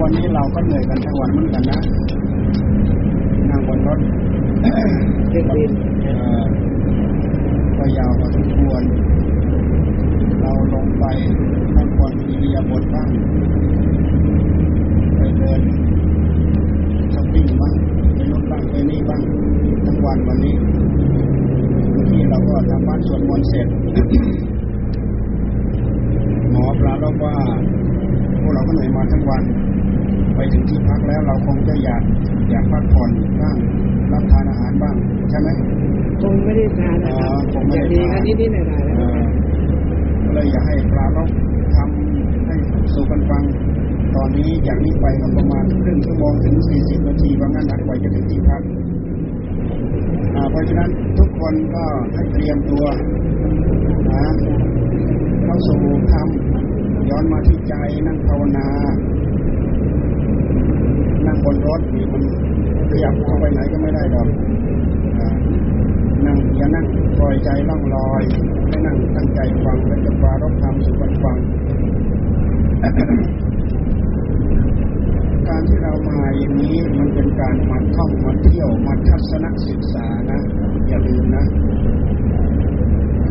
วันนี้เราก็เหนื่อยกันทั้งวันเหมือนกันนะนั่งบนรถเรื่องบินก็ยาวพอสมควร เราลงไปพักผ่อนอิริยบถบ้างไปเดินช้อปปิ้งบ้างไปนู่นบ้างไปนี่บ้างทั้งวันวันนี้เมื่อกี้เราก็ทำบ้านสวดมนต์เสร็จ ปลาบอกว่าพวกเราก็เหนื่อยมาทั้งวัน ไปถึงที่พักแล้วเราคงจะอยากอยากพักผ่อนบ้างรับทานอาหารบ้าง ใช่ไหมคงไม่ได้ทานนะครับอ๋อคงไม่อได้ย่างทานดีกันนิดๆหน่อยๆแล้วเอ่อก็เลยอยากให้ปลาลบทำให้สู่กันฟัง ตอนนี้จากนี้ไปก็ประมาณครึ่งชั่วโมงถึงสี่สิบนาทีว่างั้นนะกว่าจะถึงที่พักอ่าเพราะฉะนั้นทุกคนก็ให้เตรียมตัวนะเข้าสู่ธรรม ย้อนมาที่ใจนั่งภาวนา นั่งบนรถนี่มันขยับเข้าไปไหนก็ไม่ได้ดอกนั่งอย่านั่งปล่อยใจล่องลอยให้นั่งตั้งใจฟังและจะปรารบธรรมสู่กันฟัง การที่เรามาอย่างนี้มันเป็นการมาท่องมาเที่ยวมาทัศนศึกษานะ อย่าลืมนะ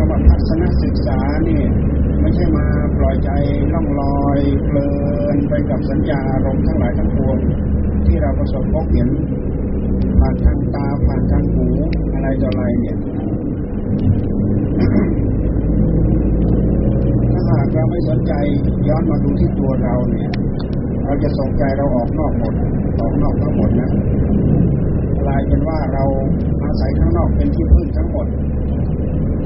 คำว่าทัศนศึกษานี่ไม่ใช่มาปล่อยใจล่องลอยเพลินไปกับสัญญาอารมณ์ทั้งหลายทั้งปวงที่เราประสบพบเห็นผ่านทางตาผ่านทางหูอะไรต่ออะไรเนี่ยถ้าหากเราไม่สนใจย้อนมาดูที่ตัวเราเนี่ย เราจะส่งใจเราออกนอกหมดออกนอกทั้งหมดนะกลายเป็นว่าเราอาศัยข้างนอกเป็นที่พึ่งทั้งหมด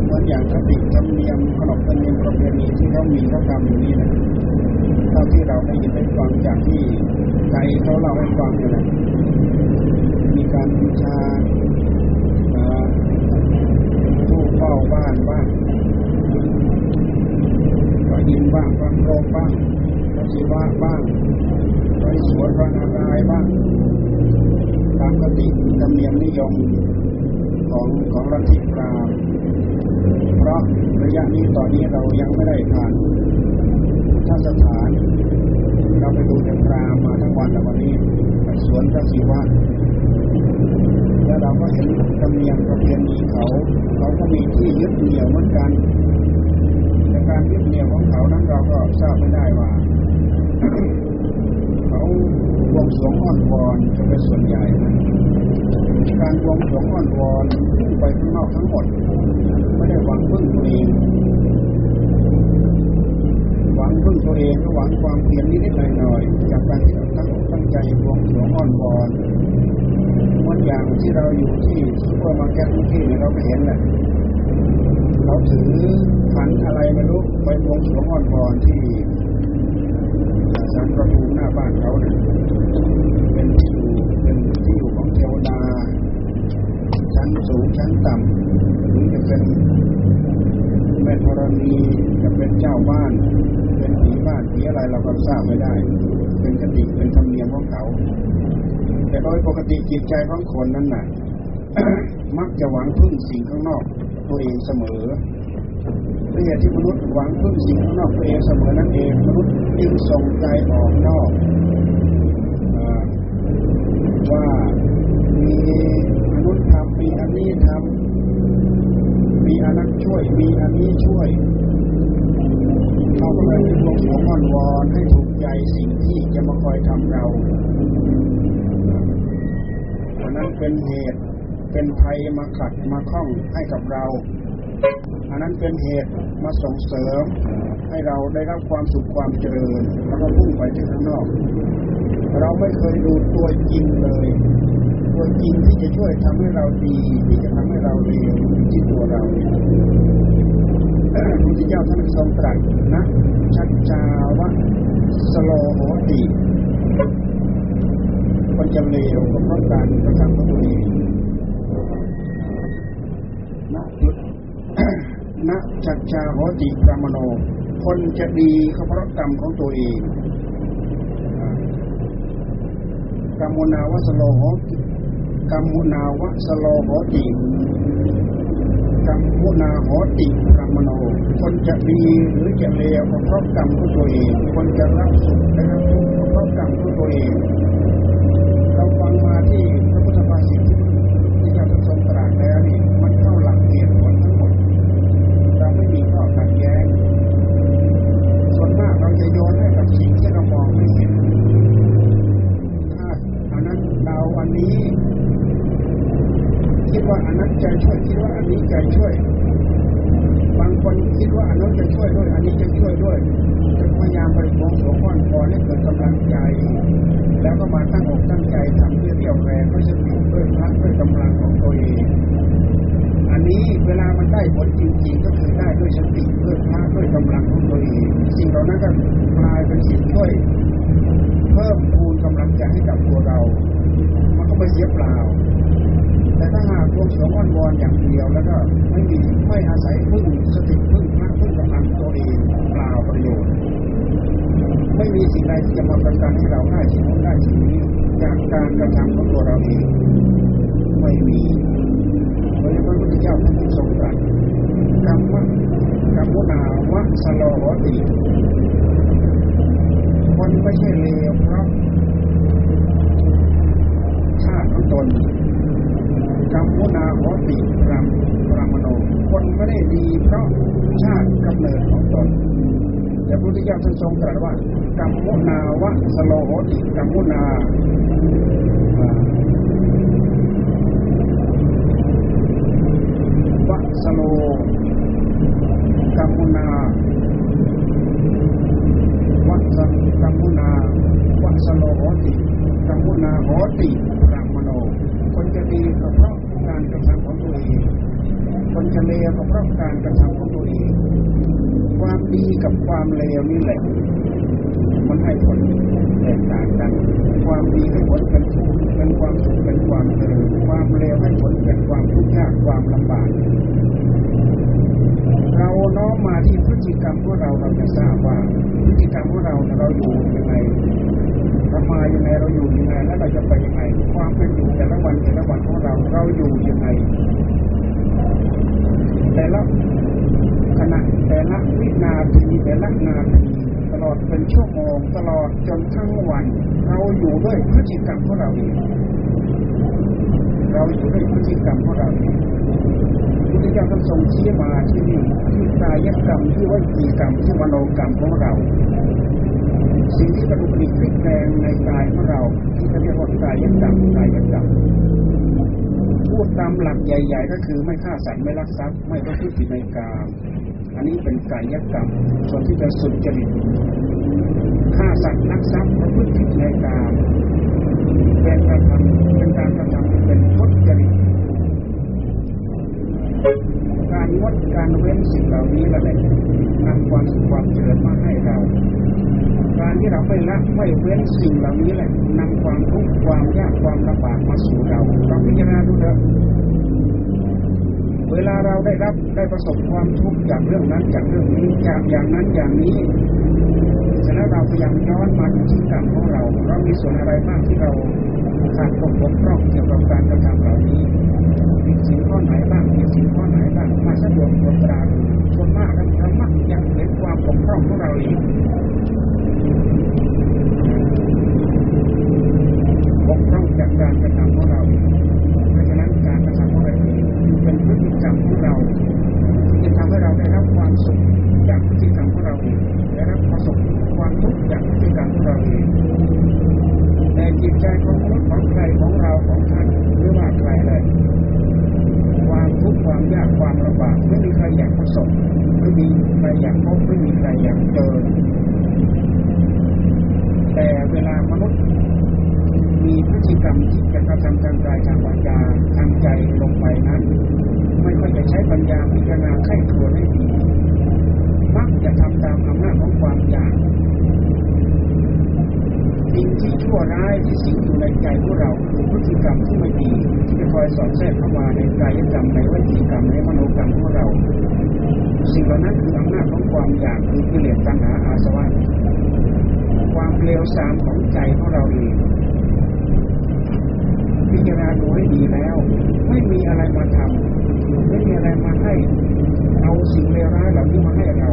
เหมือนอย่างคติธรรมเนียมขนบธรรมเนียมประเพณีที่เขามีเขาทำอยู่นี่นะเท่าที่เราได้ยินได้ฟังจากที่ไกลเขาเล่าให้ฟังเนี่ยนะมีการบูชาผู้เฝ้าบ้านบ้างก็ยินบ้างฟังโรงบ้างพระศิวะบ้างพระสวนพระนารายบ้างตามคติธรรมเนียมนิยมของของรัฐิพราหมณ์ เพราะระยะนี้ตอนนี้เรายังไม่ได้ผ่านท่าสถาน เราไปดูแต่พรามมาทั้งวันแต่วันนี้ไปสวนพระศิวะแล้วเราก็เห็นธรรมเนียมประเพณีเขาเขาก็มีที่ยึดเหนี่ยวเหมือนกันแต่การยึดเหนี่ยวของเขานั้นเราก็ทราบไม่ได้ว่าเขาบวงสรวงอ้อนวอนจะเป็นส่วนใหญ่ การบวงสรวงอ้อนวอนพุ่งไปข้างนอกทั้งหมด ไม่ได้หวังพึ่งตัวเองหวังพึ่งตัวเองก็หวังความเพียรนิดๆหน่อยๆจากการที่เราตั้งอกตั้งใจบวงสรวงอ้อนวอนมันอย่างที่เราอยู่ที่ซุปเปอร์มาร์เก็ตเมื่อกี้เนี่เราก็เห็นแหละเขาถือขันอะไรไม่รู้ไปวงสรวงอ้อนวอนที่สารประภูหน้าบ้านเขาเนี่ยเป็นที่อยู่เป็นที่อยู่ของเทวดา ชั้นสูงชั้นต่ำหรือจะเป็นแม่ธรณีจะเป็นเจ้าบ้าน เป็นผีบ้านผีอะไรเราก็ทราบไม่ได้ เป็นคติเป็นธรรมเนียมของเขา แต่โดยปกติจิตใจของคนนั้นน่ะมักจะหวังพึ่งสิ่งข้างนอก ตัวเองเสมอด้วยเหตุที่มนุษย์หวังพึ่งสิ่งข้างนอกตัวเองเสมอนั่นเองมนุษย์จึงส่งใจออกนอกอว่ามี มีอันนั้นช่วย มีอันนี้ช่วย เราก็เลยลงของอ้อนวอนให้ถูกใจสิ่งที่จะมาคอยทำเราอันนั้นเป็นเหตุ เป็นภัยมาขัดมาข้องให้กับเรา อันนั้นเป็นเหตุมาส่งเสริม ให้เราได้รับความสุขความเจริญแล้วก็พุ่งไปที่ข้างนอก เราไม่เคยดูตัวจริงเลย ตัวจริงที่จะช่วยทำให้เราดี ที่จะทำให้เราเลวที่ตัวเราพระพุทธเจ้าท่านทรงตรัสนะชัจจาวะสโลโหติคนจะเลวก็เพราะการกระทำของตัวเองนะจุดนะชัจจาโหติกรรมโน คนจะดีก็เพราะกรรมของตัวเองกรรมนาวสโลโหติ กรรมุนาวสโลโหติกรรมมุนาโหติกรรมโน คนจะดีหรือจะเลวก็เพราะกรรมของตัวเอง คนจะรับสุขและรับทุกข์ก็เพราะกรรมของตัวเอง เราฟังมาที่พระพุทธภาษิตที่เราทรงตรัสแล้วนี่มันเข้าหลักเหตุผลทั้งหมด เราไม่มีข้อขัดแย้งส่วนมากเราจะโยนให้กับสิ่งที่เรามองไม่เห็นถ้าอันนั้นเราวันนี้ คิดว่าอันนั้นจะช่วยคิ ดว่าอันนี้จช่วย บางคนคิดว่าอันนั้นจะช่วยด้วย อันนี้จะช่วยด้วยพยายามบริโภคสมพรพอให้เกิดกำลังใจ แล้วก็มาตั้งอกตั้งใจทำเพื่อเรี่ยวแรงด้วยสติด้วยพลังด้วยกำลังของตัวเอง อันนี้เวลามันได้ผลจริงๆก็คือได้ด้วยสติด้วยพลังด้วยกำลังของตัวเอง สิ่งเหล่านั้นก็กลายเป็นสิ่งช่วยเพิ่มพูนกำลังใจให้กับตัวเรา มันก็ไม่เสียเปล่า แต่ถ้าหากรวมสวงอ้อนวอนอย่างเดียวแล้วก็ไม่มีไม่อาศัยพึ่งสติพึ่งพระพึ่งกำลังตัวเองเปล่าประโยชน์ ไม่มีสิ่งใดที่จะมาประกันให้เราได้สิ่งนั้นได้สิ่งนี้จากการกระทำของตัวเราเองไม่มีเพราะฉะนั้นพระพุทธเจ้าท่านทรงตรัสกรรมะกรรมุนาวะสโลหติคนไม่ใช่เลวเพราะชาติของตน กรรมมุนาโหติรามรามโน คนไม่ได้ดีเพราะชาติกำเนิดของตน แต่พระพุทธเจ้าท่านทรงตรัสว่ากรรมมุนาวะสโลโหติกรรมมุนาวะสโลกรรมมุนาวะสกรรมมุนาวะสโลโหติกรรมมุนาโหติ การกระทำของตัวเองคนจะเลวก็เพราะการกระทำของตัวเอง ความดีกับความเลวนี่แหละมันให้ผลแตกต่างกัน ความดีให้ผลเป็นสุขเป็นความสุขเป็นความเจริญความเลวให้ผลเป็นความทุกข์ยากความลำบากเราน้อมมาที่พฤติกรรมของเราเราจะทราบว่าพฤติกรรมของเราเนี่ยเราอยู่ยังไง เรามายังไงเราอยู่ยังไงแล้วเราจะไปยังไง ความเป็นอยู่แต่ละวันแต่ละวันของเราเราอยู่ยังไงแต่ละขณะแต่ละวินาทีแต่ละนาทีตลอดเป็นชั่วโมงตลอดจนทั้งวัน เราอยู่ด้วยพฤติกรรมของเราเองเราอยู่ด้วยพฤติกรรมของเราเองพุทธเจ้าท่านทรงชี้มาที่นี่ที่กายกรรมที่วิจีกรรมที่มโนกรรมของเรา สิ่งที่กระดุกกระดิกพลิกแปลงในกายของเรา ที่เขาเรียกว่ากายกรรมกายกรรมพูดตามหลักใหญ่ ๆ ก็คือไม่ฆ่าสัตว์ไม่ลักทรัพย์ไม่ประพฤติผิดในกามอันนี้เป็นกายกรรมส่วนที่จะสุดจริตฆ่าสัตว์ลักทรัพย์ประพฤติผิดในกามเป็นการทำเป็นการกระทำที่เป็นทุจริตการงดการเว้นสิ่งเหล่านี้แหละนำความสุขความเจริญมาให้เรา การที่เราไม่ละไม่เว้นสิ่งเหล่านี้แหละนำความทุกข์ความยากความลำบากมาสู่เราเราพิจารณาดูเถอะเวลาเราได้รับได้ประสบความทุกข์จากเรื่องนั้นจากเรื่องนี้จากอย่างนั้นอย่างนี้เสร็จแล้วเราพยายามย้อนมาดูที่กรรมของเรา เรามีส่วนอะไรบ้างที่เราขาดตกบกพร่องเกี่ยวกับการกระทำเหล่านี้มีสิ่งข้อไหนบ้างมีสิ่งข้อไหนบ้างมาสะดวกตรวจตราดูส่วนมากแล้วเรามักจะเห็นความบกพร่องของเราเอง บกพร่องจากการกระทำของเรา เพราะฉะนั้นการกระทำของเราเป็นพฤติกรรมของเราที่จะทำให้เราได้รับความสุขจากพฤติกรรมของเราเองได้รับประสบความทุกข์จากพฤติกรรมของเราเองแต่จิตใจของมนุษย์ของใครของเราของท่านหรือว่าใครเลยความทุกข์ความยากความลำบากไม่มีใครอยากประสบไม่มีใครอยากพบไม่มีใครอยากเจอ มนุษย์ มีพฤติกรรมที่จะกระทำทางกายทางวาจาทางใจลงไปนั้น ไม่ค่อยจะใช้ปัญญาพิจารณาไข้ครวญให้ดีมักจะทำตามอำนาจของความอยากสิ่งที่ชั่วร้ายที่สิงอยู่ในใจของเราคือพฤติกรรมที่ไม่ดีที่จะคอยสอดแทรกเข้ามาในกายกรรมในวิจีกรรมในมโนกรรมของเรา สิ่งเหล่านั้นคืออำนาจของความอยากคือกิเลสตัณหาอาสวะ ความเลวทรามของใจของเราเองพิจารณาดูให้ดีแล้ว ไม่มีอะไรมาทำไม่มีอะไรมาให้ เอาสิ่งเลวร้ายเหล่านี้มาให้เรา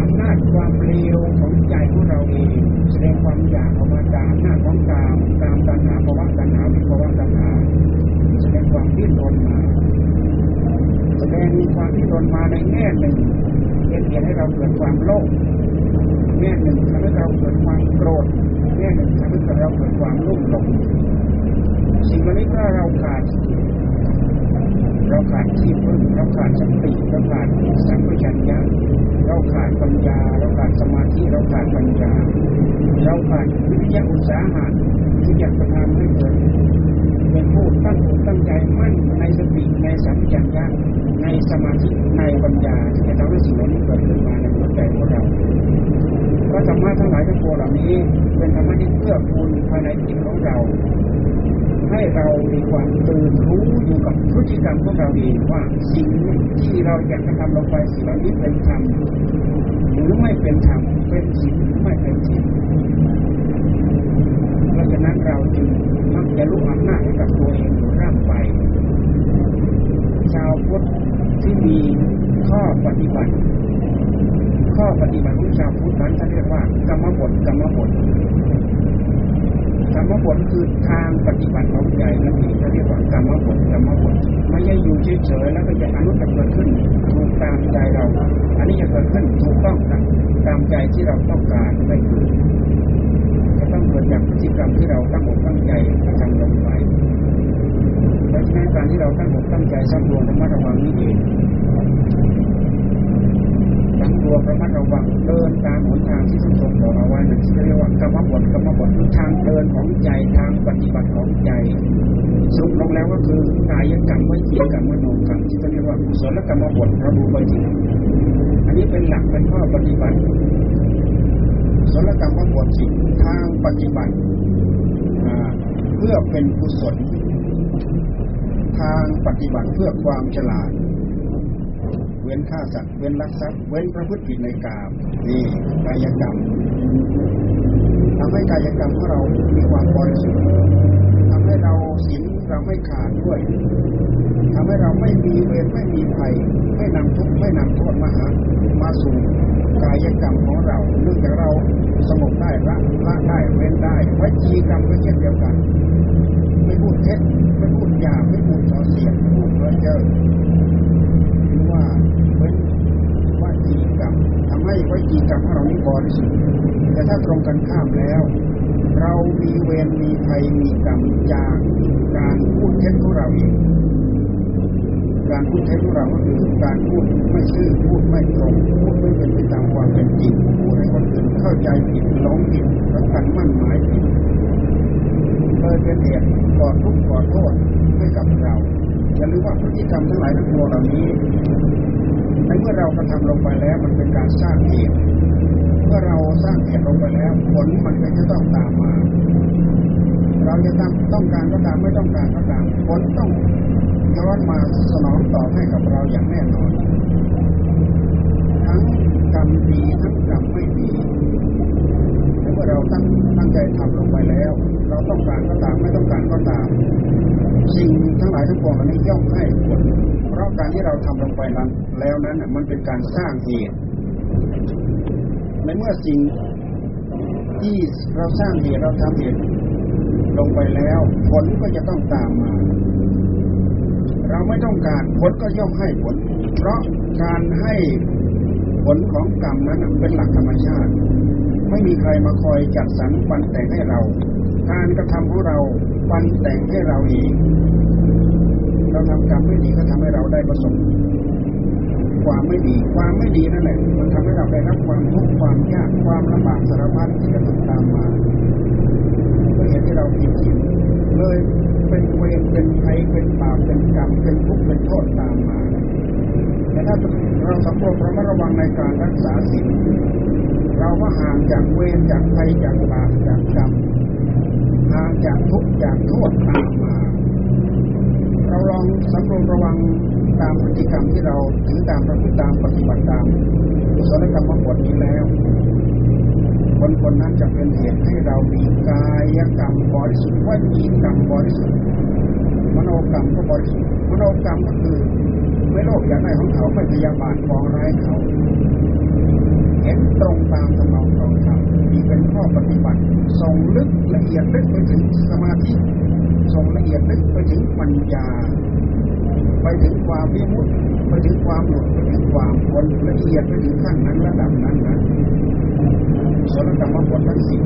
อำนาจความเร็วของใจของเราเอง แสดงความอยากออกมาตามอำนาของกามตามตัณหาภาวะตัณหาวิภาวะตัณหาแสดงความดิ้นรนมาแสดงความดิ้นรนมาในแง่หนึ่งเป็นเหตุให้เราเกิดความโลภ แง่หนึ่งทำให้เราเกิดความโกรธแง่หนึ่งทำให้เราเกิดความรุ่มหลงสิ่งนี้เพราเราขาดเราขาดที่พึ่งเราขาดสติเราขาดสัมปชัญญะเราขาดปัญญา เราขาดสมาธิเราขาดปัญญา เราขาดวิทยาอุตสาหะที่จะทำให้เกิดเป็นผู้ตั้งอกตั้งใจมั่นในสติในสัมปชัญญะในสมาธิในปัญญาที่จะทำให้สิ่งเหล่านี้เกิดขึ้นมาในหัวใจของเรา ราะธรรมะทั้งหลายทั้งปวงเหล่านี้ เป็นธรรมะที่เพื่อคุณภายในจิตของเรา ให้เรามีความตื่นรู้อยู่กับพฤติกรรมของเราเองว่าสิ่งที่เราอยากจะทำลงไปสิ่งเหล่านี้เป็นธรรมหรือไม่เป็นธรรมเป็นสิ่งหรือไม่เป็นสิ่งเพราะฉะนั้นเราจึงมักจะลุกอำนาจให้กับตัวเองอยู่ร่ำไป ชาวพุทธที่มีข้อปฏิบัติ ข้อปฏิบัติของชาวพุทธ นั้นท่านเรียกว่ากรรมบทกรรมบทกรรมบทคือทางปฏิบัติของใจนั่นเองเขาเรียกว่ากรรมบทกรรมบทไม่ใช่อยู่เฉยๆแล้วก็จะอนุจะเกิดขึ้นถูกตามใจเรา อันนี้จะเกิดขึ้นถูกต้องตามใจที่เราต้องการไม่เกิดจะต้องเกิดจากพฤติกรรมที่เราตั้งอกตั้งใจกระทำลงไปเพราะฉะนั้นการที่เราตั้งอกตั้งใจสำรวมระมัดระวังนี่เอง สำรวมระมัดระวังเดินตามหนทางที่ท่านทรงบอกเอาไว้นั่นเรียกว่ากรรมบทกรรมบททางเดินของใจทางปฏิบัติของใจสรุปลงแล้วก็คือกายกรรมวิจีกรรมมโนกรรมที่เรียกว่ากุศลกรรมบทระบุไว้ที่อันนี้เป็นหลักเป็นข้อปฏิบัติกุศลกรรมบทสิทางปฏิบัติเพื่อเป็นกุศล ทางปฏิบัติเพื่อความฉลาด ว้นฆ่าสัตว์เว้นลักทรัพย์เว้นประพฤติผิดในกามนี่กายกรรมทำให้กายกรรมของเรา มีความบริสุทธิ์ทำให้เราศีลเราไม่ขาดด้วยทำให้เราไม่มีเวรไม่มีภัย ไม่นำทุกข์ไม่นำโทษมาหามาสู่กายกรรมของเราเนื่องจากเราสงบได้ละละได้เว้นได้วิจีกรรมก็เช่นเดียวกัน ไม่พูดเท็จไม่พูดหยาบไม่พูดส่อเสียดไม่พูดเพ้อเจ้อหรือว่า รรมทำให้วจีกรรมของเรานี้บริสุทธิ์แต่ถ้าตรงกันข้ามแล้ว เรามีเวรมีภัยมีกรรมจากการพูดเท็จของเราเองการพูดเท็จของเราก็คือการพูดไม่ซื่อพูดไม่ตรงพูดไม่เป็นไปตามความเป็นจริงพูดให้คนอื่นเข้าใจผิดหลงผิดแล้วกันมั่นหมายผิดเลยเป็นเหตุก่อทุกข์ก่อโทษให้กับเราอย่าลืมว่าพฤติกรรมทั้งหลายทั้งปวงเหล่านี้ ในเมื่อเรากระทำลงไปแล้วมันเป็นการสร้างเหตุเมื่อเราสร้างเหตุลงไปแล้ว ผลมันก็จะต้องตามมา เราจะทำต้องการก็ตามไม่ต้องการก็ตามผลต้องย้อนมาสนองตอบให้กับเราอย่างแน่นอน ทั้งกรรมดีทั้งกรรมไม่ดี เมื่อเราตั้งตั้งใจทำลงไปแล้ว เราต้องการก็ตามไม่ต้องการก็ตามสิ่งทั้งหลายทั้งปวงเหล่านี้ย่อมให้ผลเพราะการที่เราทำลงไปนั้น แล้วนั้นมันเป็นการสร้างเหตุในเมื่อสิ่งที่เราสร้างเหตุเราทำเหตุลงไปแล้ว ผลก็จะต้องตามมา เราไม่ต้องการผลก็ย่อมให้ผล เพราะการให้ผลของกรรมนั้นเป็นหลักธรรมชาติ ไม่มีใครมาคอยจัดสรรปันแต่งให้เรา การกระทำของเราปันแต่งให้เราเองเราทำกรรมไม่ดีก็ทำให้เราได้ประสบความไม่ดี ความไม่ดีนั่นแหละ มันทำให้เราได้รับความทุกข์ความยากความลำบากสารพัดที่จะตามมาเพราะเหตุที่เราผิดศีลเลยเป็นเวรเป็นภัยเป็นบาปเป็นกรรมเป็นทุกข์เป็นโทษตามมาแต่ถ้าเราสำรวมระมัดระวังในการรักษาศีล เราก็ห่างจากเวรจากภัยจากบาปจากกรรมห่างจากทุกข์จากโทษตามมา เราลองสำรวมระวังตามพฤติกรรมที่เราถือตามประพฤติตามปฏิบัติตามกุศลกรรมบทนี้แล้ว คนคนนั้นจะเป็นเหตุให้เรามีกายกรรมบริสุทธิ์วจีกรรมบริสุทธิ์มโนกรรมก็บริสุทธิ์มโนกรรมก็คือไม่โลภอยากได้ของเขาไม่พยาบาทปองร้ายเขา เห็นตรงตามทำนองของธรรมมีเป็นข้อปฏิบัติส่งลึกละเอียดลึกไปถึงสมาธิส่งละเอียดลึกไปถึงปัญญา ไปถึงความวิมุตติไปถึงความหลุดไปถึงความพ้นละเอียดไปถึงขั้นนั้นระดับนั้นนะส่วนกรรมบททั้งสิบ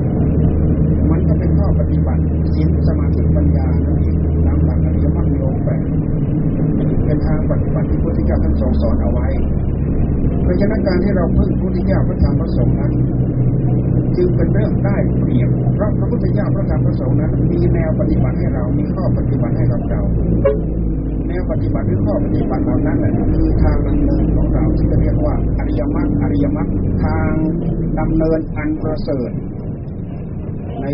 มันก็เป็นข้อปฏิบัติศีลสมาธิปัญญานั่นเองตามหลักอริยมรรคโลแปด เป็นทางปฏิบัติที่พระพุทธเจ้าท่านทรงสอนเอาไว้ เพราะฉะนั้นการที่เราพึ่งพระพุทธเจ้าพระธรรมพระสงฆ์นั้นจึงเป็นเรื่องได้เปรียบเพราะพระพุทธเจ้าพระธรรมพระสงฆ์นั้น มีแนวปฏิบัติให้เรา มีข้อปฏิบัติให้กับเรา แนวปฏิบัติหรือข้อปฏิบัติเหล่านั้นแหละคือทางดำเนินของเราที่จะเรียกว่าอริยมรรคอริยมรรคทางดำเนินอันประเสริฐ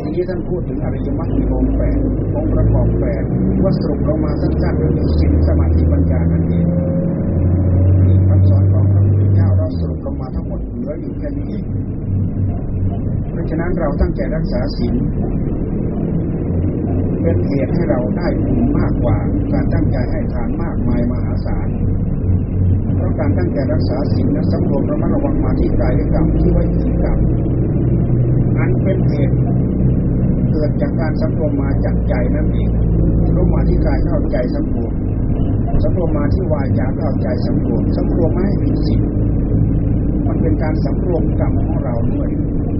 ที่นี้ท่านพูดถึงอริยมรรคมีองค์แปดองค์ประกอบแปดว่าสรุปลงมาสั้นๆก็คือศีลสมาธิปัญญานั่นเองนี่คำสอนของพระพุทธเจ้าเราสรุปลงมาทั้งหมดเหลืออยู่แค่นี้เพราะฉะนั้นเราตั้งใจรักษาศีลเป็นเหตุให้เราได้บุญมากกว่า การตั้งใจให้ทานมากมายมหาศาลเพราะการตั้งใจรักษาศีลนั้นสำรวมระมัดระวังมาที่กายกรรมที่ไว้จีกรรมอันเป็นเหตุ เกิดจากการสำรวมมาจากใจนั่นเองรวมมาที่กายเข้าใจสำรวมสำรวมมาที่วาจาเข้าใจสำรวมสำรวมไม่ให้ผิดศีลมันเป็นการสำรวมกรรมของเราด้วย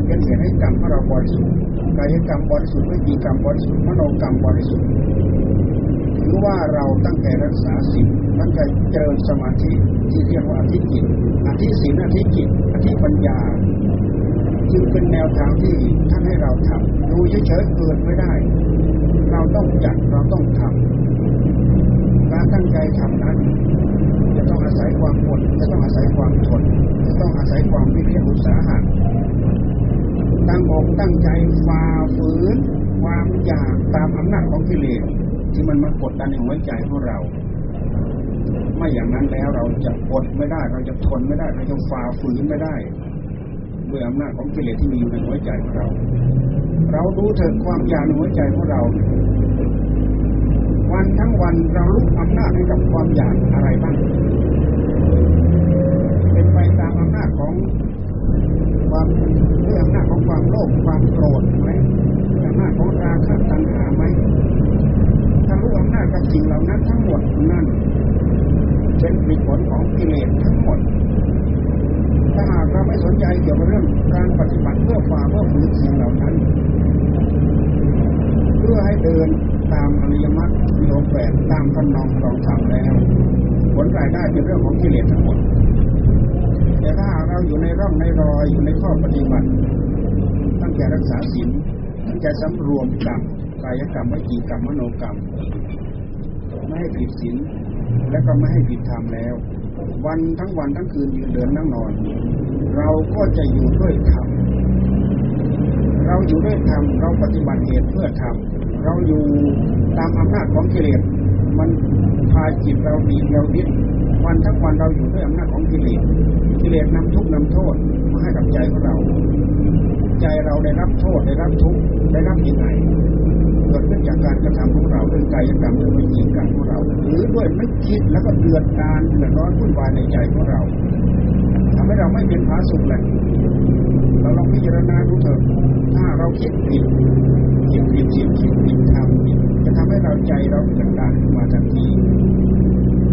เป็นเหตุให้กรรมของเราบริสุทธิ์กายกรรมบริสุทธิ์วิจีกรรมบริสุทธิ์มโนกรรมบริสุทธิ์ถือว่าเราตั้งใจรักษาศีลตั้งใจเจริญสมาธิที่เรียกว่าอธิจิตอธิศีลอธิจิตอธิปัญญา จึงเป็นแนวทางที่ท่านให้เราทำดูเฉยๆเกิดไม่ได้ เราต้องจัดเราต้องทำการตั้งใจทำนั้น จะต้องอาศัยความอดจะต้องอาศัยความทนจะต้องอาศัยความวิริยอุตสาหะตั้งอกตั้งใจฝ่าฝืน ความอยากตามอำนาจของกิเลสที่มันมากดดันในหัวใจของเรา ไม่อย่างนั้นแล้วเราจะอดไม่ได้ เราจะทนไม่ได้ เราจะฝ่าฝืนไม่ได้ ด้วยอำนาจของกิเลสที่มีอยู่ในหัวใจของเรา เราดูเถิดความอยากในหัวใจของเรา วันทั้งวันเราลุกอำนาจให้กับความอยากอะไรบ้างเป็นไปตามอำนาจของความด้วยอำนาจของความโลภความโกรธไหมอำนาจของราคะตัณหาไหมถ้ารู้อำนาจกับสิ่งเหล่านั้นทั้งหมดนั่นเป็นผลของกิเลสทั้งหมด ถ้าหากเราไม่สนใจเกี่ยวกับเรื่องการปฏิบัติเพื่อฝ่าเพื่อฝืนสิ่งเหล่านั้น เพื่อให้เดินตามอริยมรรคมีองค์แปดตามพันนองครองธรรมแล้ว ผลรายได้เป็นเรื่องของกิเลสทั้งหมดแต่ถ้าเราอยู่ในร่องในรอยอยู่ในข้อปฏิบัติตั้งใจรักษาศีลตั้งใจสำรวมกรรมกายกรรมวิจีกรรมมโนกรรม ไม่ให้ผิดศีลและก็ไม่ให้ผิดธรรมแล้ว วันทั้งวันทั้งคืนยืนเดินนั่งนอน เราก็จะอยู่ด้วยธรรมเราอยู่ด้วยธรรมเราปฏิบัติเหตุเพื่อธรรมเราอยู่ตามอำนาจของกิเลสมันพาจิตเราดีเราดิ้นวันทั้งวันเราอยู่ด้วยอำนาจของกิเลสกิเลสนำทุกข์นำโทษมาให้กับใจของเรา ใจเราได้รับโทษได้รับทุกข์ได้รับยังไง กิดขึ้นจากการกระทำของเราเป็นกายกรรมเป็นวิจีกรรมของเรา หรือด้วยนึกคิดแล้วก็เดือดดานเดือดร้อนวุ่นวายในใจของเราทำให้เราไม่เป็นผาสุกเลยเราลองพิจารณาดูเถอะถ้าเราคิดผิดคิดผิดคิดคิดผิดทำผิดจะทำให้เราใจเราเดือดดานขึ้นมาทันที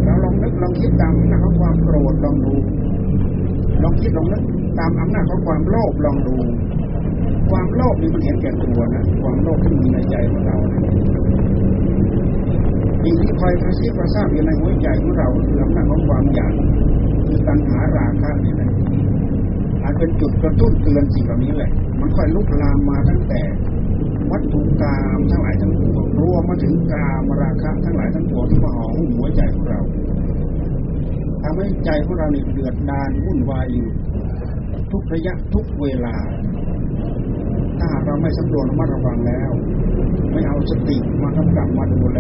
เราลองนึกลองคิดตามอำนาจของความโกรธลองดูลองคิดลองนึกตามอำนาจของความโลภลองดู ความโลภนี่มันเห็นแก่ตัวนะความโลภที่มีในใจของเรานะสิ่งที่คอยกระซิบกระซาบอยู่ในหัวใจของเราคืออำนาจของความอยากคือตัณหาราคะนี่แหละอาจเป็นจุดกระตุ้นเตือนสิ่งเหล่านี้แหละ มันค่อยลุกลามมาตั้งแต่ วัตถุกรรมทั้งหลายทั้งปวงรวมมาถึงกามราคะทั้งหลายทั้งปวงที่มาห่อหุ้มหัวใจของเราทำให้ใจของเราเนี่ยเดือดดานวุ่นวายอยู่ทุกระยะทุกเวลา ถ้าหากเราไม่สำรวจระมัดระวังแล้ว ไม่เอาสติมากำกับมาดูแล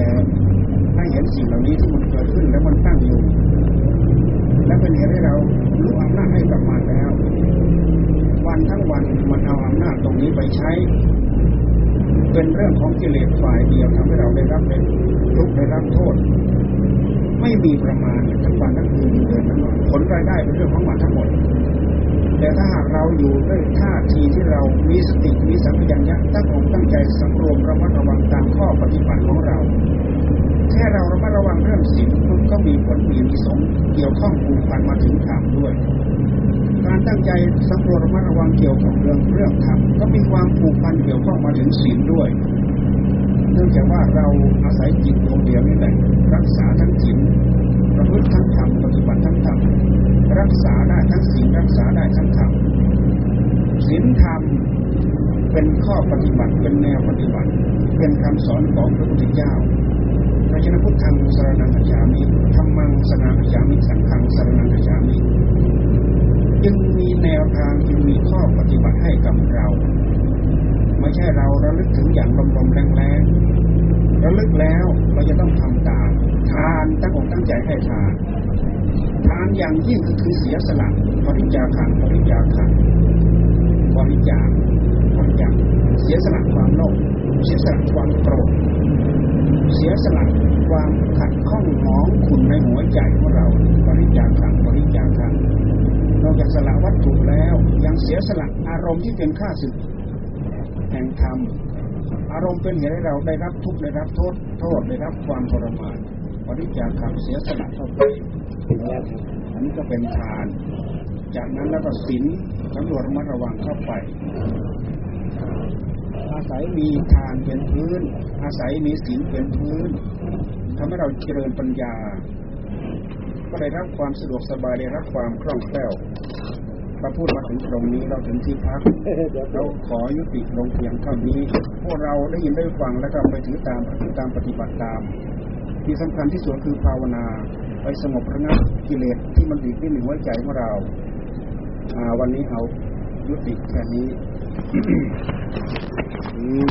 ให้เห็นสิ่งเหล่านี้ที่มันเกิดขึ้นแล้วมันตั้งอยู่ และเป็นเหตุให้เรารู้อำนาจให้กับมันแล้ว วันทั้งวันมันเอาอำนาจตรงนี้ไปใช้ เป็นเรื่องของกิเลสฝ่ายเดียวทำให้เราได้รับเป็นทุกข์ได้รับโทษ ไม่มีประมาณทั้งวันทั้งคืนเดินทั้งนอนผลรายได้เป็นเรื่องของมันทั้งหมด แต่ถ้าหากเราอยู่ด้วยท่าทีที่เรามีสติมีสัมผัสญะตั้งอกตั้งใจสำรวมระมัดระวังตามข้อปฏิบัติของเรา แค่เราระมัดระวังเรื่องศีลมันก็มีผลมีนิสงเกี่ยวข้องผูกพันมาถึงธรรมด้วย การตั้งใจสำรวจระมัดระวังเกี่ยวกับเรื่องเรื่องธรรมก็มีความผูกพันเกี่ยวข้องมาถึงศีลด้วยเนื่องจากว่าเราอาศัยจิตดวงเดียวนี่แหละรักษาทั้งศีล ประพฤติทั้งธรรมปฏิบัติทั้งธรรมรักษาได้ทั้งศีลรักษาได้ทั้งธรรมศีลธรรมเป็นข้อปฏิบัติเป็นแนวปฏิบัติ เป็นคำสอนของพระพุทธเจ้าพระเจ้าพุทธังสรนังกัจามิธรรมังสรนังจามิสังฆังสรนังกัจามิจึงมีแนวทางจึงมีข้อปฏิบัติให้กับเรา ไม่ใช่เราระลึกถึงอย่างลมๆแรงๆระลึกแล้วเราจะต้องทำตาม ทานตั้งอกตั้งใจให้ทาน ทานอย่างยิ่งก็คือเสียสละบริจาคบริจาคบริจาคบริจาคเสียสละความโลภเสียสละความโกรธเสียสละความขัดข้องหมองขุ่นในหัวใจของเราบริจาคบริจาคนอกจากสละวัตถุแล้วยังเสียสละอารมณ์ที่เป็นข้าศึกแห่งธรรมอารมณ์เป็นเหตุให้เราได้รับทุกข์ได้รับโทษโทษได้รับความทรมาน ริจาคเสียสละเข้าไปอันนี้ก็เป็นทาน จากนั้นแล้วก็ศีลสำรวจมัดระวังเข้าไป อาศัยมีทานเป็นพื้น อาศัยมีศีลเป็นพื้นทำให้เราเจริญปัญญา ก็ได้รับความสะดวกสบายได้รับความคล่องแคล่วพอพูดมาถึงตรงนี้เราถึงที่พักเดี๋ยวเราขอยุติลงเพียงเท่านี้ พวกเราได้ยินได้ฟังแล้วก็ไปถือตามปฏิตามปฏิบัติตาม ที่สำคัญที่สุดคือภาวนาไปสงบระงับกิเลสที่มันดีดดิ้นในหัวใจของเราอ่าวันนี้เอายุติแค่นี้อืม